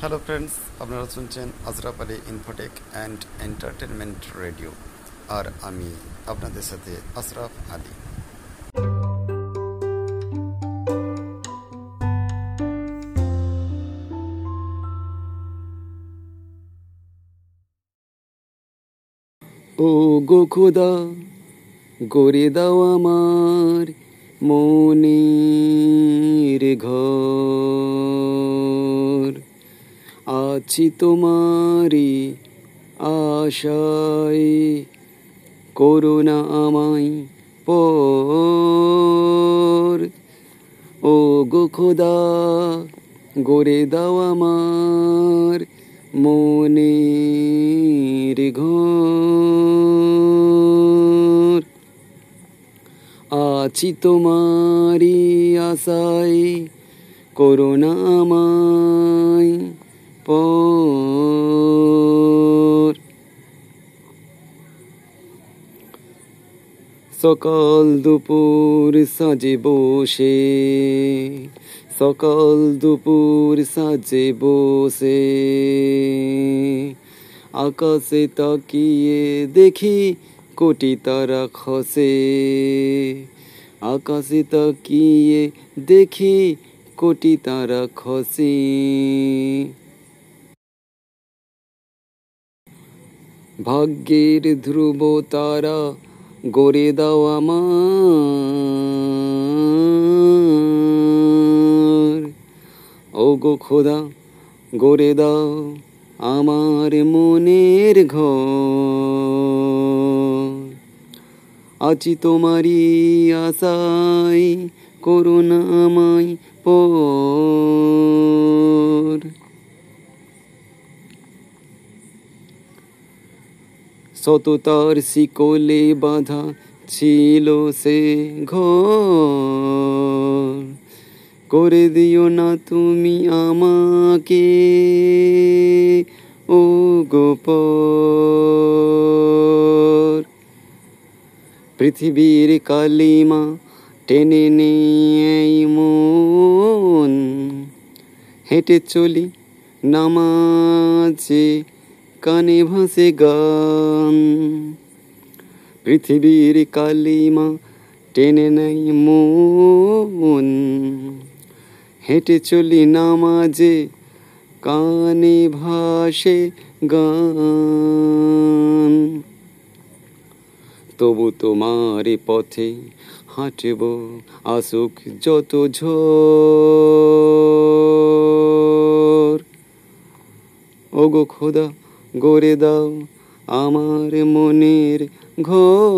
Hello friends আপনারা শুনছেন Azraf Ali Infotech and entertainment radio আর আমি আপনাদের সাথে আশরাফ আলী। ও গো খোদা গড়ে দাও আমার মনের ঘর। আছি তোমারি আশায়। করোনা আমায় পর। ও গো খোদা, গড়ে দাও আমার মনের ঘর। আছি তোমারি আশায়, করুণা আমায় পর। সকাল দুপুর সাজে বসে সকাল দুপুর সাজে বসে আকাশে তাকিয়ে দেখি কোটি তারা খসে। আকাশে তাকিয়ে দেখি কোটি তারা খসে। ভাগ্যের ধ্রুব তারা গড়ে দাও আমার। ও গো খোদা, গড়ে দাও আমার মনের ঘর। আছি তোমারই আশায় আমায় পর। সততার শিকলে বাঁধা ছিল সে ঘর। করে দিও না তুমি আমাকে, ও গোপর পৃথিবীর কালিমা টেনে নেই মন, হেঁটে চলি নামাজে কানে ভাসে গান। পৃথিবীর কালিমা টেনে নেই মন। হেঁটে চলি নামাজে কানে ভাসে গান। তবু তোমার পথে হাঁটব আসুক যত ঝড় ওগো খোদা গড়ে দাও আমার মনের ঘর।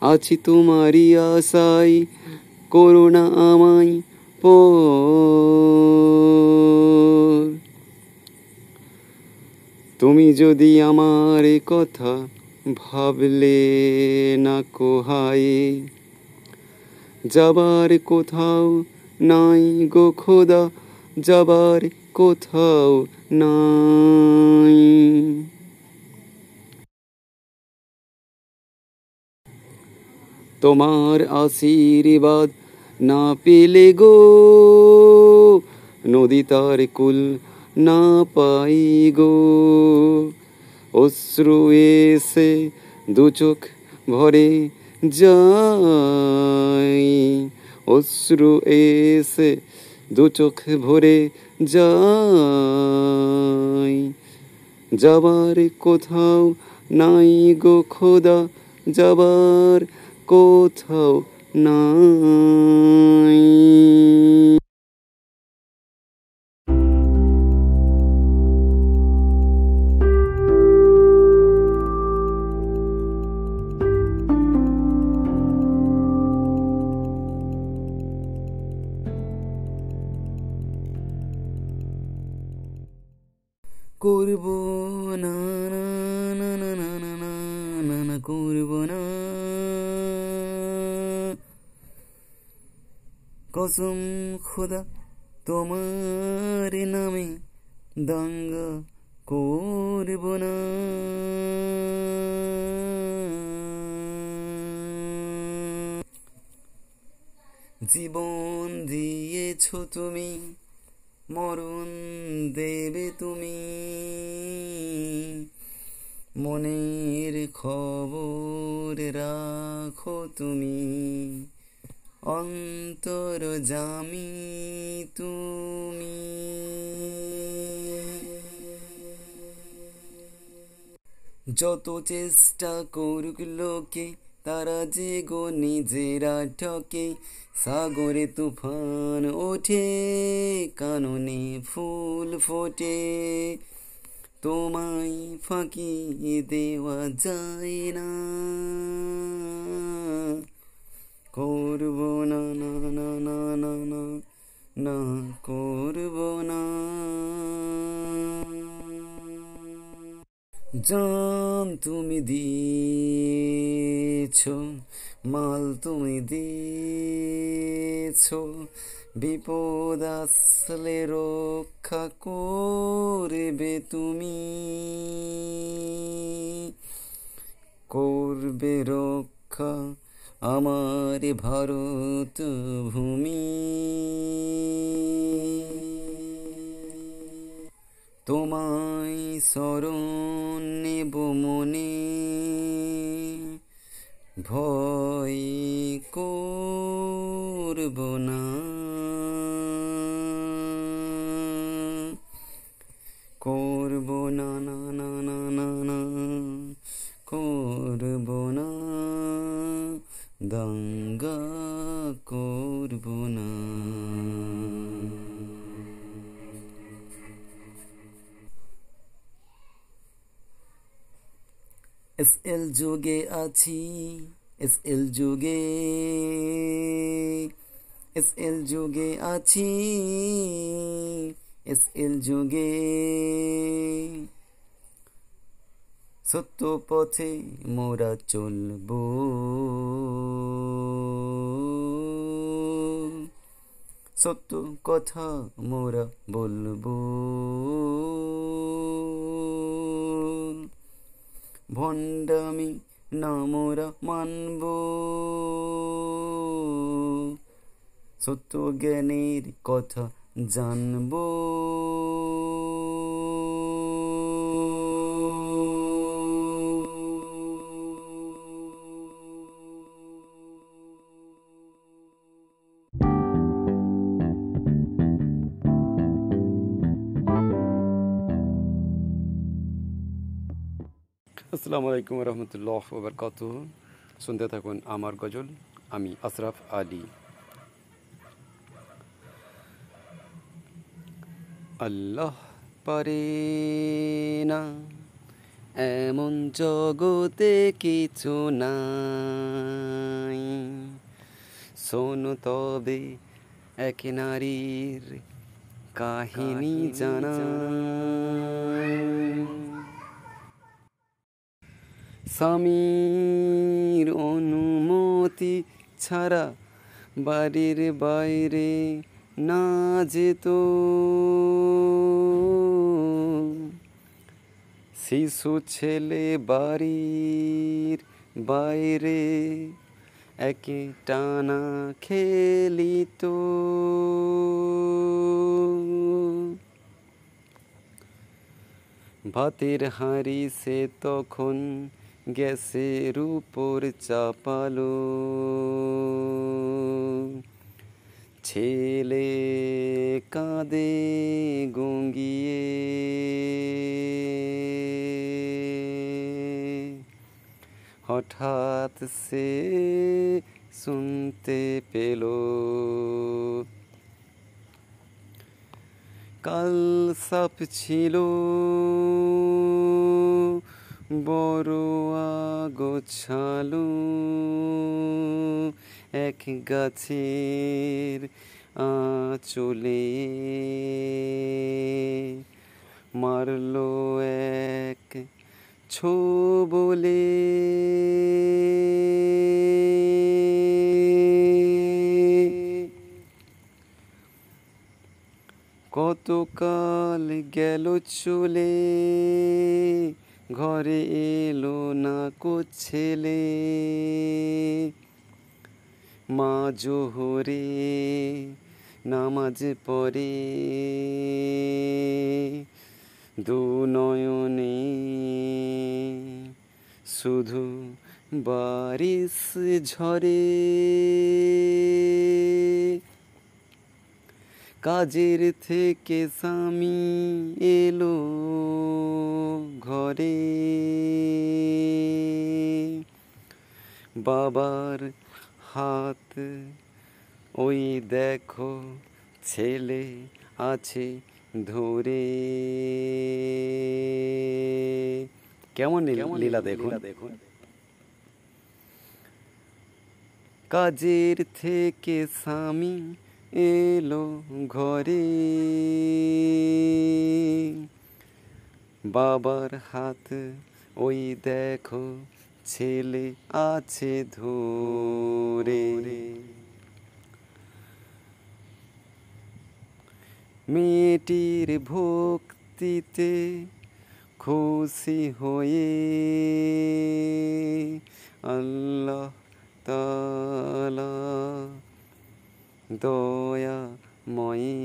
আছি তোমারই আশাই করোনা আমায় পর। তুমি যদি আমার কথা ভাবলে না কোহায়, যাবার কোথাও নাই গো খোদা, যাবার কোথাও নাই। তোমার আশীর্বাদ না পেলে গো, নদী তার কুল না পাই গো। অশ্রু এসে দু চোখ ভরে যাই অশ্রু এসে দু চোখ ভরে যাই। যাবার কোথাও নাই গো খোদা যাবার কোথাও নাই। কসম খোদা, তোমার নামে দাঙ্গা করব না। জীবন দিয়েছ তুমি, মরণ দেবে তুমি। মনের খবর রাখো তুমি। অন্তর জামি তুমি। যত চেষ্টা করুক লোকে, তারা যে গো নিজেরা ঠকে। সাগরে তুফান ওঠে, কাননে ফুল ফোটে। তোমায় ফাঁকি দেওয়া যায় না। করব না না না না না না না করব না। জান তুমি দিয়েছ, মাল তুমি দিয়েছ, বিপদ আসলে রক্ষা করবে তুমি। করবে রক্ষা আমার ভারত ভূমি। তোমায় স্মরণ নেব মনে, ভয় করব না। করব না না না না না দাঙ্গা করব না। এস এল যুগে আছি, এস এল যুগে। এস এল যুগে আছি, এস এল যুগে। সত্য পথে মোরা চলব। সত্য কথা মোরা বলব। ভণ্ডামি না মোরা মানব। সত্য জ্ঞানের কথা জানব। আসসালামু আলাইকুম রহমতুল্লাহ ওবরকাত শুনতে থাকুন আমার গজল আমি আশরাফ আলী। আল্লাহ পারে না এমন জগতে কিছু নাই। শোনো তবে এক নারীর কাহিনী জানা স্বামীর অনুমতি ছাড়া বাড়ির বাইরে না যেত। শিশু ছেলে বাড়ির বাইরে একে টানা খেলিত। ভাতের হাঁড়ি সে তখন গ্যাসের উপর চাপালো। ছেলে কাঁদে গঙ্গিয়ে। হঠাৎ সে শুনতে পেল কাল সাপ ছিল। বড় গোছালু এক গাছের আঁচলে মারলো এক ছো বলে কতকাল গেল চলে ঘরে এলো না কো ছেলে। মা জোহরে নামাজ পড়ে। দু নয়নে শুধু বারিশ ঝরে। কাজের থেকে স্বামী এলো ঘরে। বাবার হাত ওই দেখো ছেলে আছে ধরে। কেমন লীলা দেখুন? দেখুন? কাজের থেকে স্বামী এলো ঘরে। বাবার হাত, ওই দেখো ছেলে আছে ধরে। মেয়েটির ভক্তিতে খুশি হয়ে আল্লাহ তালা দয়াময়ে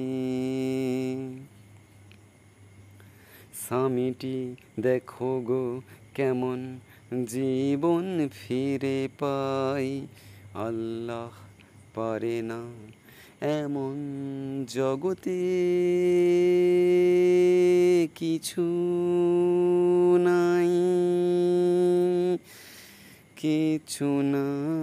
স্বামীটি, দেখো গো, কেমন জীবন ফিরে পাই। আল্লাহ পারে না এমন জগতে কিছু নাই। কিছু নাই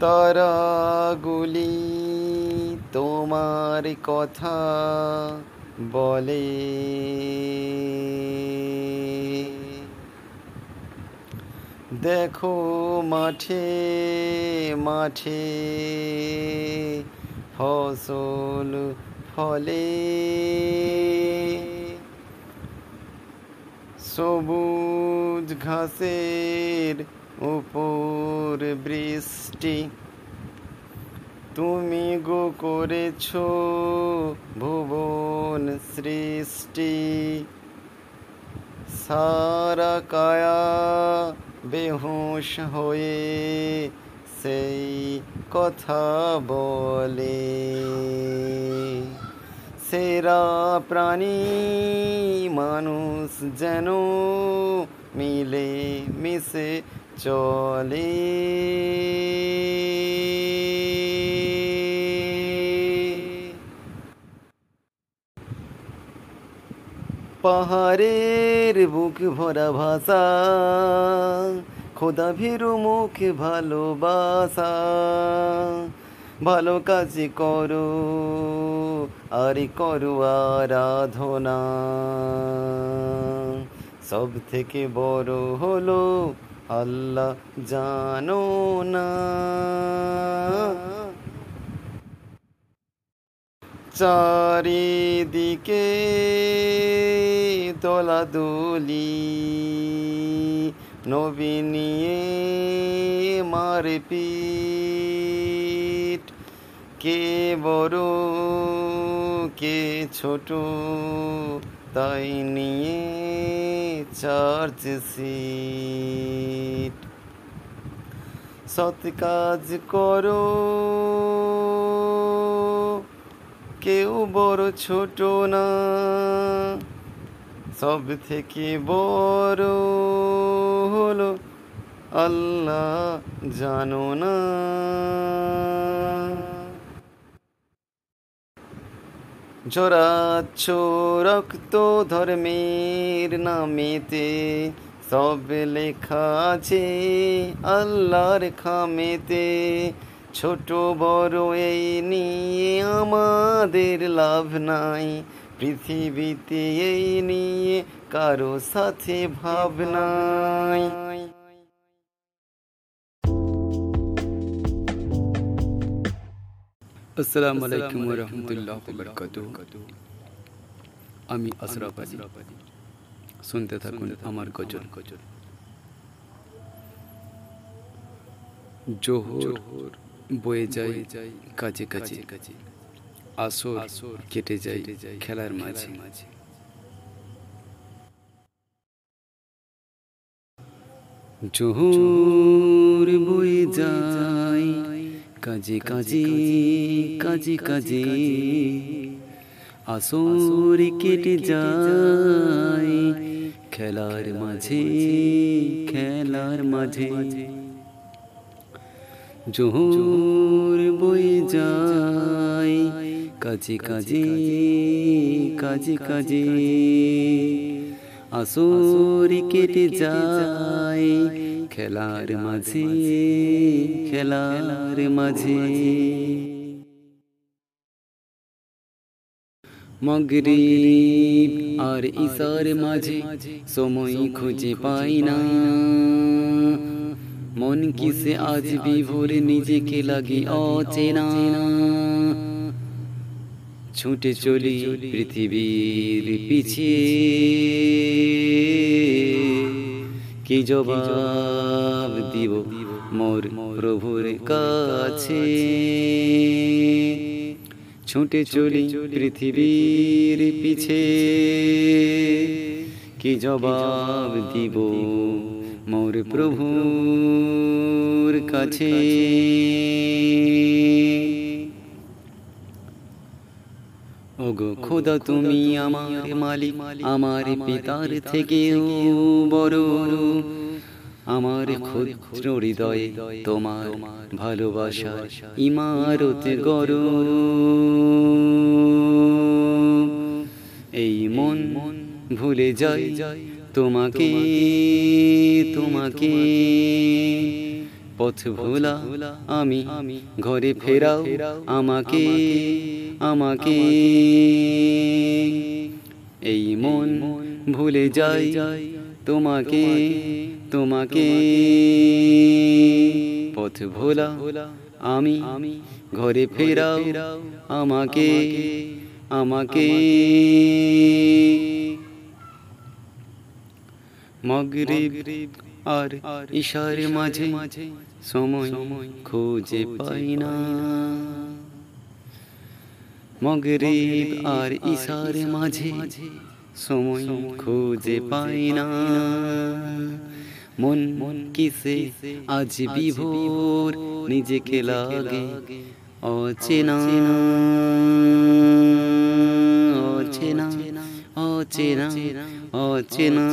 তারাগুলি তোমার কথা বলে। দেখো মাঠে মাঠে ফসল ফলে। সবুজ ঘাসের উপর বৃষ্টি তুমি গো করেছ ভুবন সৃষ্টি। সারা কায়া বেহুশ হয়ে সেই কথা বলে। সেরা প্রাণী মানুষ যেন মিলে মিশে চলে। পাহাড়ের বুক ভরা ভাষা খোদা ভীরু মুখ ভালোবাসা। ভালো কাজ করো, আর করো আরাধনা। সব থেকে বড় হলো আল্লাহ জানো না। চারিদিকে দোলাদুলি, নবী নিয়ে মারপিট। কে বড়, কে ছোট তাই নিয়ে চার্চ সিট। সৎ কাজ করো। কেউ বড় ছোট না, সব থেকে বড় হলো আল্লাহ জানো না। জোরাচ্ছ রক্ত ধর্মের নামেতে সব লেখা আছে আল্লাহর খামেতে। ছোট বড় এই নিয়ে আমাদের লাভ নাই, পৃথিবীতে এই নিয়ে কারও সাথে ভাবনাই আসসালামু আলাইকুম ওয়া রাহমাতুল্লাহি ওয়া বারাকাতুহু আমি আশরাফ আলী। শুনতে থাকুন আমার গজল। গজল। জোহর বয়ে যায় কাজে কাজে। আসর কেটে যায় খেলার মাঝে। মাঝে। জোহর বয়ে যায় কাজে কাজে কাজে কাজে আসর কেটে যায় খেলার মাঝে খেলার মাঝে। জোহর বয়ে যায় কাজে কাজে কাজে কাজে আসর কেটে যায় খেলার মাঝে খেলার মাঝে মগরিব আর ইসার মাঝে সময় খুঁজে পাই না মন কিসে আজ বিভোর নিজেকে লাগে অচেনা ছুটে চলি পৃথিবীর পিছিয়ে কি জবাব দিব? মোর প্রভুর কাছে। ছুটে চলি পৃথিবীর পিছে। কি জবাব দিব? মোর প্রভুর কাছে। ওগো খোদা তুমি আমার মালিক, আমার পিতার থেকেও বড়। আমার ক্ষুদ্র হৃদয়ে তোমার ভালোবাসা ইমারত গর এই মন মন ভুলে যাই তোমাকে তোমাকে। পথ ভোলা আমি ঘরে ফেরাও আমাকে আমাকে এই মন ভুলে যাই তোমাকে তোমাকে। পথ ভোলা আমি ঘরে ফেরাও আমাকে আমাকে মগরিব আর ইশার মাঝে সময় খুঁজে পাই না। মগরিব আর ইশার মাঝে সময় খুঁজে পাই না। মন মন কিসে আজ বিভোর নিজেকে লাগে অচেনা। অচেনা। অচেনা। অচেনা।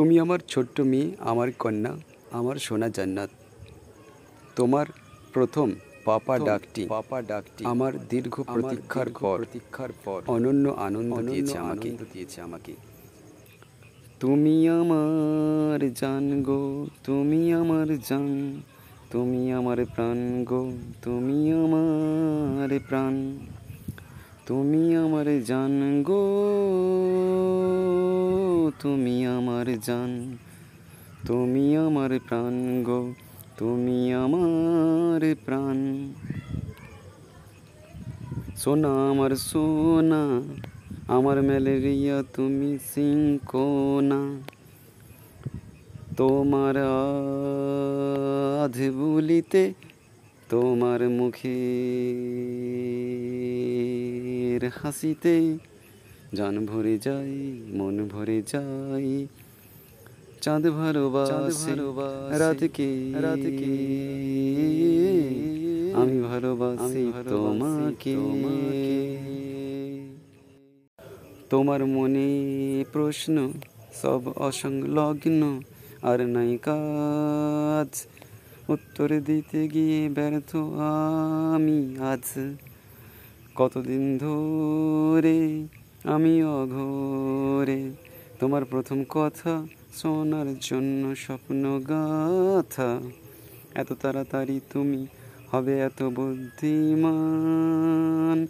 তুমি আমার ছোট্ট মেয়ে আমার কন্যা আমার সোনা জান্নাত। তোমার প্রথম পাপা ডাকটি। পাপা ডাকটি। আমার দীর্ঘ প্রতীক্ষার পর প্রতীক্ষার পর অনন্য আনন্দ দিয়েছে আমাকে। দিয়েছে আমাকে। তুমি আমার জান গো তুমি আমার জান তুমি আমার প্রাণ গো তুমি আমার প্রাণ। তুমি আমার জান গো, তুমি আমার জান, তুমি আমার প্রাণ গো, তুমি আমার প্রাণ। সোনা আমার সোনা, আমার ম্যালেরিয়া তুমি সিংকোনা তোমার আধ বলিতে তোমার মুখের হাসিতে জান ভরে যাই, মন ভরে যাই। চাঁদ ভালোবাসে, রাতকে রাতকে আমি ভালোবাসি তোমাকে। তোমার মনে প্রশ্ন, সব অসংলগ্ন আর নাই কাজ। উত্তর দিতে গিয়ে ব্যর্থ আমি আজ। কতদিন ধরে আমি অঘরে। তোমার প্রথম কথা শোনার জন্য স্বপ্ন গাথা। এত তাড়াতাড়ি তুমি হবে এত বুদ্ধিমান।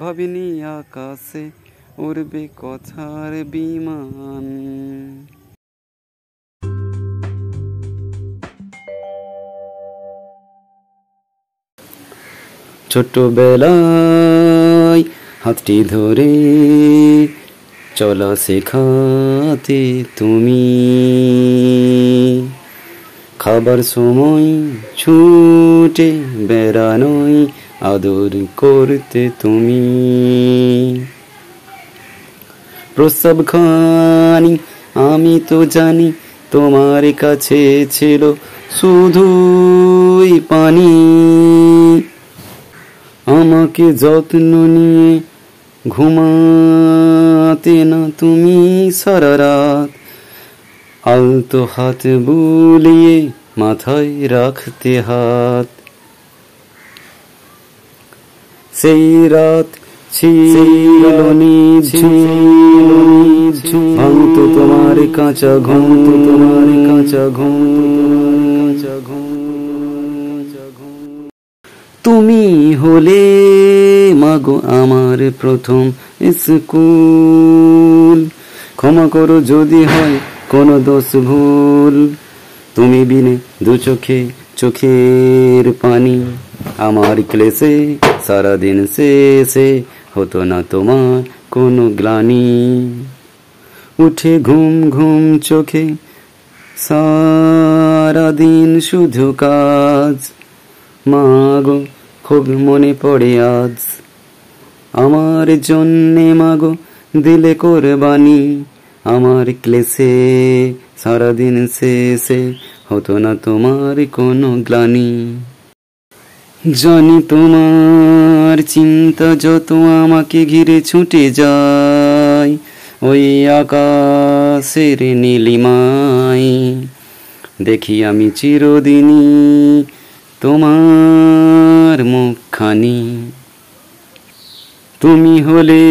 ভাবিনি আকাশে উড়বে কথার বিমান। ছোট্টবেলায় হাতটি ধরে চলা শেখাতে তুমি। খাবার সময় ছুটে বেড়ানোই আদর করতে তুমি। প্রস্রাব খানি, আমি তো জানি তোমার কাছে ছিল শুধুই পানি আমাকে যত্ন নিয়ে ঘুমাতে না তুমি সারা রাত আলতো হাত বুলিয়ে মাথায় রাখতে হাত। সেই রাত ছিল তোমার কাঁচা ঘুম তোমার কাঁচা ঘুম। তুমি হলে, মাগো আমার প্রথম স্কুল। ক্ষমা করো যদি হয় কোনো দোষ ভুল। তুমি বিনে দু চোখে চোখের পানি। আমার ক্লেশে সারাদিন শেষে হতো না তোমার কোনো গ্লানি। উঠে ঘুম ঘুম চোখে সারাদিন শুধু কাজ। মাগো, খুব মনে পড়ে আজ। আমার জন্যে মাগো, দিলে কোরবানি। আমার ক্লেশে সারাদিন শেষে হতো না তোমার কোনো গ্লানি। জানি তোমার চিন্তা যত আমাকে ঘিরে ছুটে যায়, ওই আকাশের নীলিমাই দেখি আমি চিরদিনই তোমার মুখখানি। তুমি হলে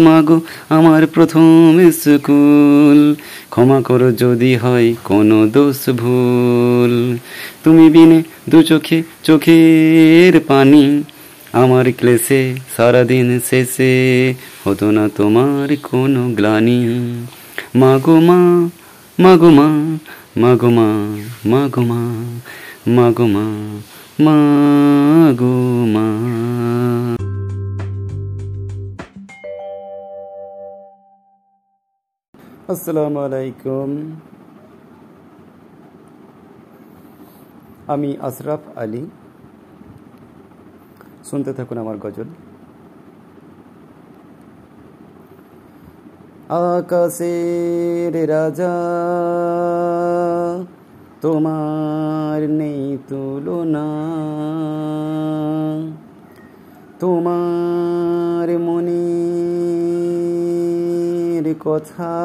মাগো আমার প্রথম স্কুল। ক্ষমা করো যদি হয় কোনো দোষ ভুল। তুমি বিনে দু চোখে চোখের পানি। আমার ক্লেশে সারাদিন শেষে হতো না তোমার কোনো গ্লানি। মাগো মা মাগো মা মাগো মা মাগো মা মাগো মা মাগো মা আসসালামু আলাইকুম। আমি আশরাফ আলী। শুনতে থাকুন আমার গজল। আকাশের রাজা। তোমার নেই তুলনা। তোমার মনের কথা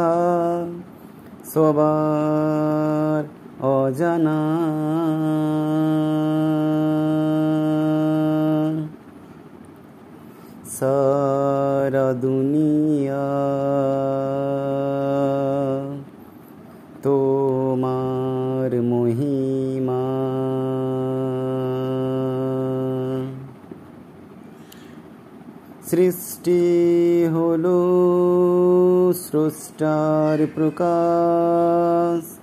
সবার অজানা। সারা দুনিয়া। তোমার মহিমা। সৃষ্টি হলো স্রষ্টার প্রকাশ।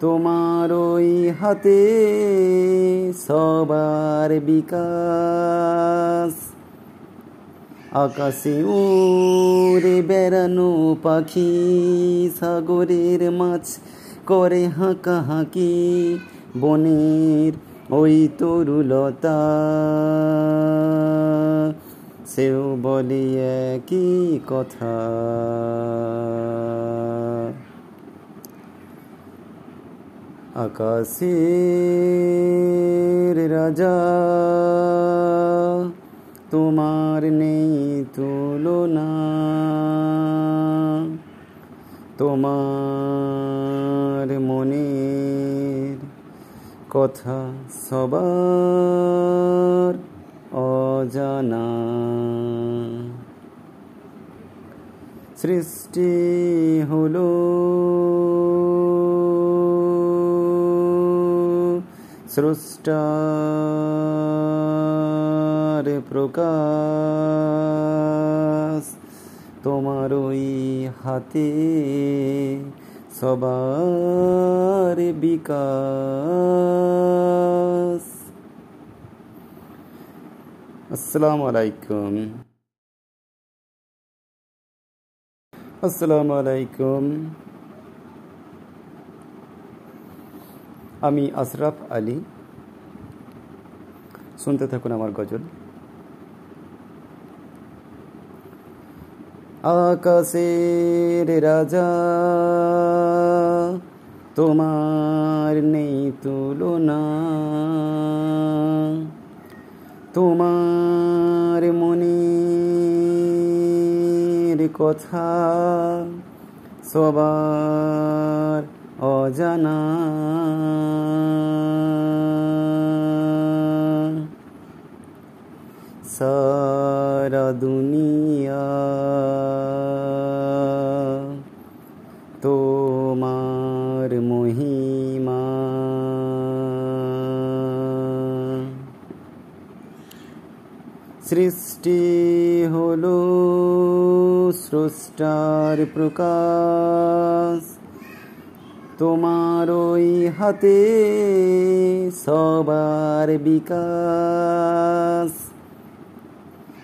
তোমার ওই হাতে সবার বিকাশ। আকাশে উড়ে বেড়ানো পাখি, সাগরের মাছ করে হাঁকা হাঁকি বনের ওই তরুলতা। সেও বলে একই কথা। আকাশের রাজা তোমার নেই তুলনা। তোমার মনের কথা সবার অজানা। সৃষ্টি হলো স্রষ্টার প্রকাশ, তোমার ওই হাতে সবার বিকাশ। আসসালামু আলাইকুম। আসসালামু আলাইকুম। আমি আশরাফ আলী। শুনতে থাকুন আমার গজল। আকাশের রাজা তোমার নেই তুলনা। তোমার মনের কথা সবার অজানা। সারা দুনিয়া। তোমার মহিমা। সৃষ্টি হলো স্রষ্টার প্রকাশ। তোমার ওই হাতে সবার বিকাশ।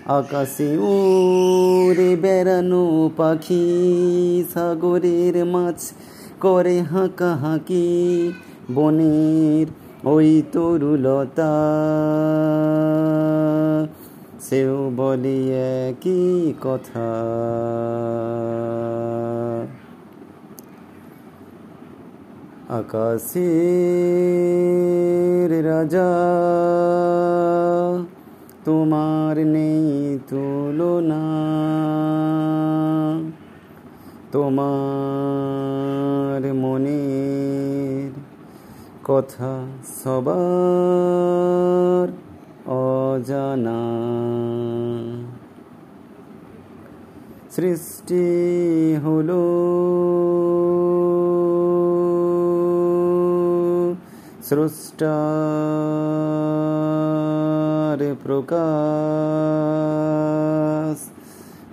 আকাশে উড়ে বেড়ানো পাখি, সাগরের মাছ করে হাঁকা হাঁকি, বনের ওই তরুলতা। সেও বলি একই কথা। আকাশের রাজা তোমার নেই তুলনা। তোমার মনের কথা সবার অজানা। সৃষ্টি হলো স্রষ্টার প্রকাশ।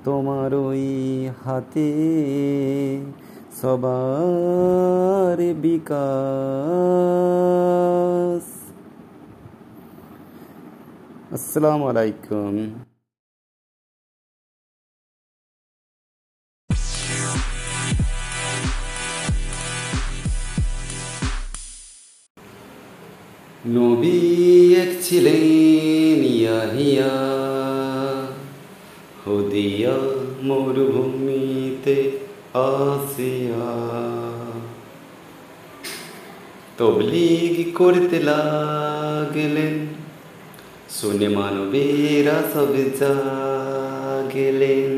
তোমার ওই হাতে সবার বিকাশ। আসসালামু আলাইকুম। নবী এক ছিলেন ইয়াহিয়া। হদিয়া মরুভূমিতে আসিয়া। তবলিগ করতে লাগলেন, শুনে মানবেরা সব গেলেন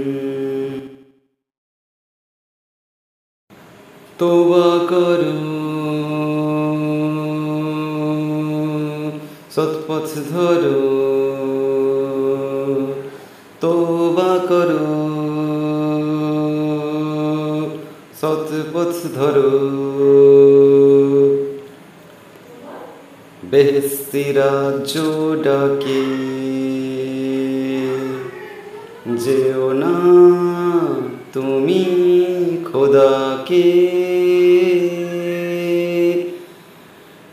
তোবা করু সৎপথ ধরো তোবা করো সৎপথ ধরো বেহস্তিরা ডাকে যেও না তুমি খোদাকে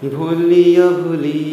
ভুলিয়া ভুলিয়া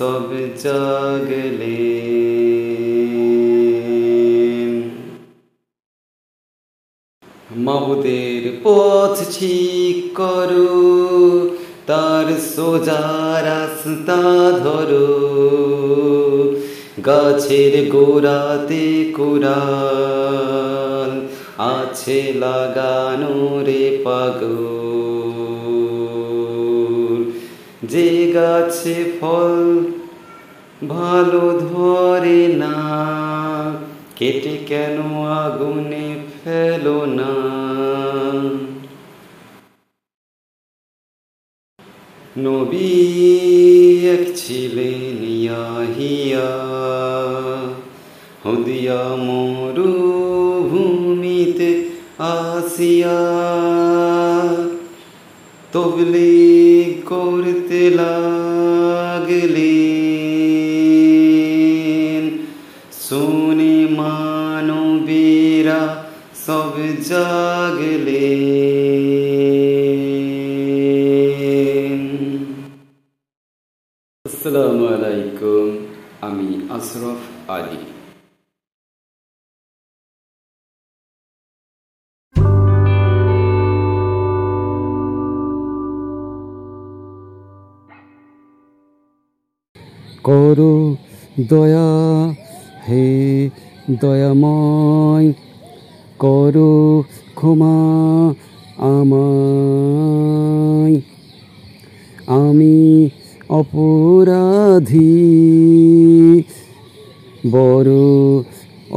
সব জাগলেন মাবুদের পথ ঠিক করো, তার সোজা রাস্তা ধরো। গাছের গোড়াতে কুরাল আছে লাগানো রে পাগল। যে গাছে ফল ভালো ধরে না, কেটে কেন আগুনে ফেলো না? নবী এক ছিলেন হদিয়া মরুভূমিতে আসিয়া। তবলি করতে লাগলেন শুনে মানবীরা সব জাগলেন দয়া হে দয়াময় করো ক্ষমা আমায়। আমি অপরাধী বড়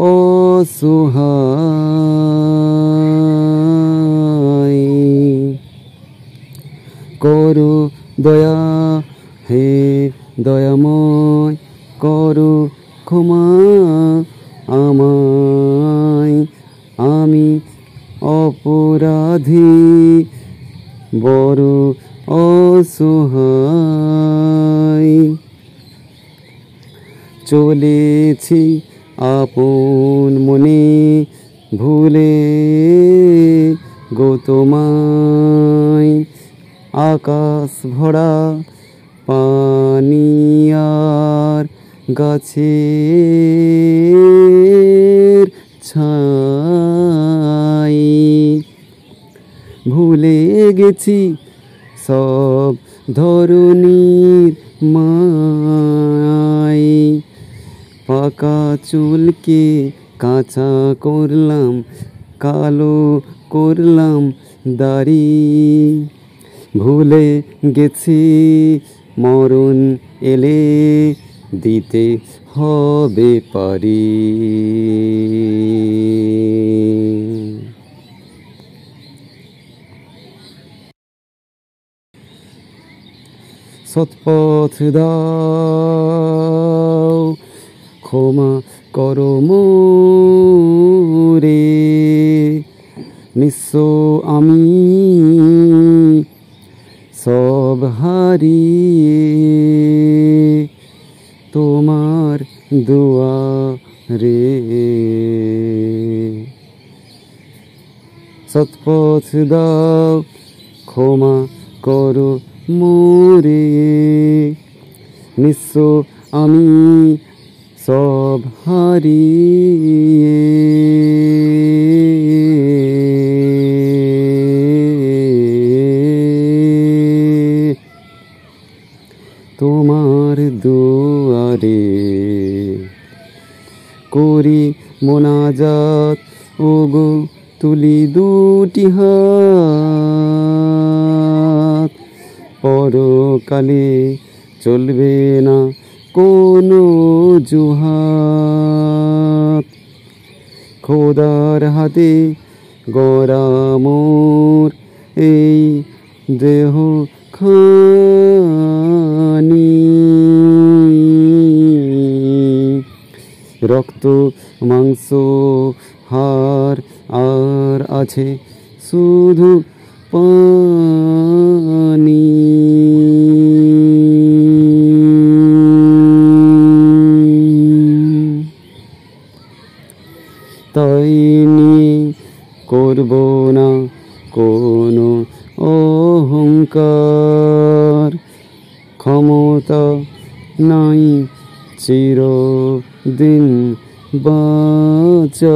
অসহায়। করো দয়া হে দয়াময় করো ক্ষমা আমায়। আমি অপরাধী, বড় অসহায়। চলেছি আপন মনে ভুলে গৌতমায় আকাশ ভরা পানিয়ার গাছের ছাই। ভুলে গেছি সব ধরনীর মাই। পাকা চুলকে কাঁচা করলাম, কালো করলাম দাড়ি। ভুলে গেছি মরণ এলে দিতে হবে পারি। সৎপথ দাও ক্ষমা করো মোরে। নিঃস্ব আমি সব হারিয়ে তোমার দুয়ারে সৎপথ দাও ক্ষমা করো মোরে। নিঃস্ব আমি সব হারিয়ে। মোনাজাত, ওগো তুলি দুটি হাত। পরকালে চলবে না কোনো জুহাত। খোদার হাতে গড়া মোর, এই দেহ খানি। রক্ত মাংস হার আর আছে শুধু পানি। তাই নিয়ে করব না কোনো অহংকার। ক্ষমতা নাই চিরদিন। 버져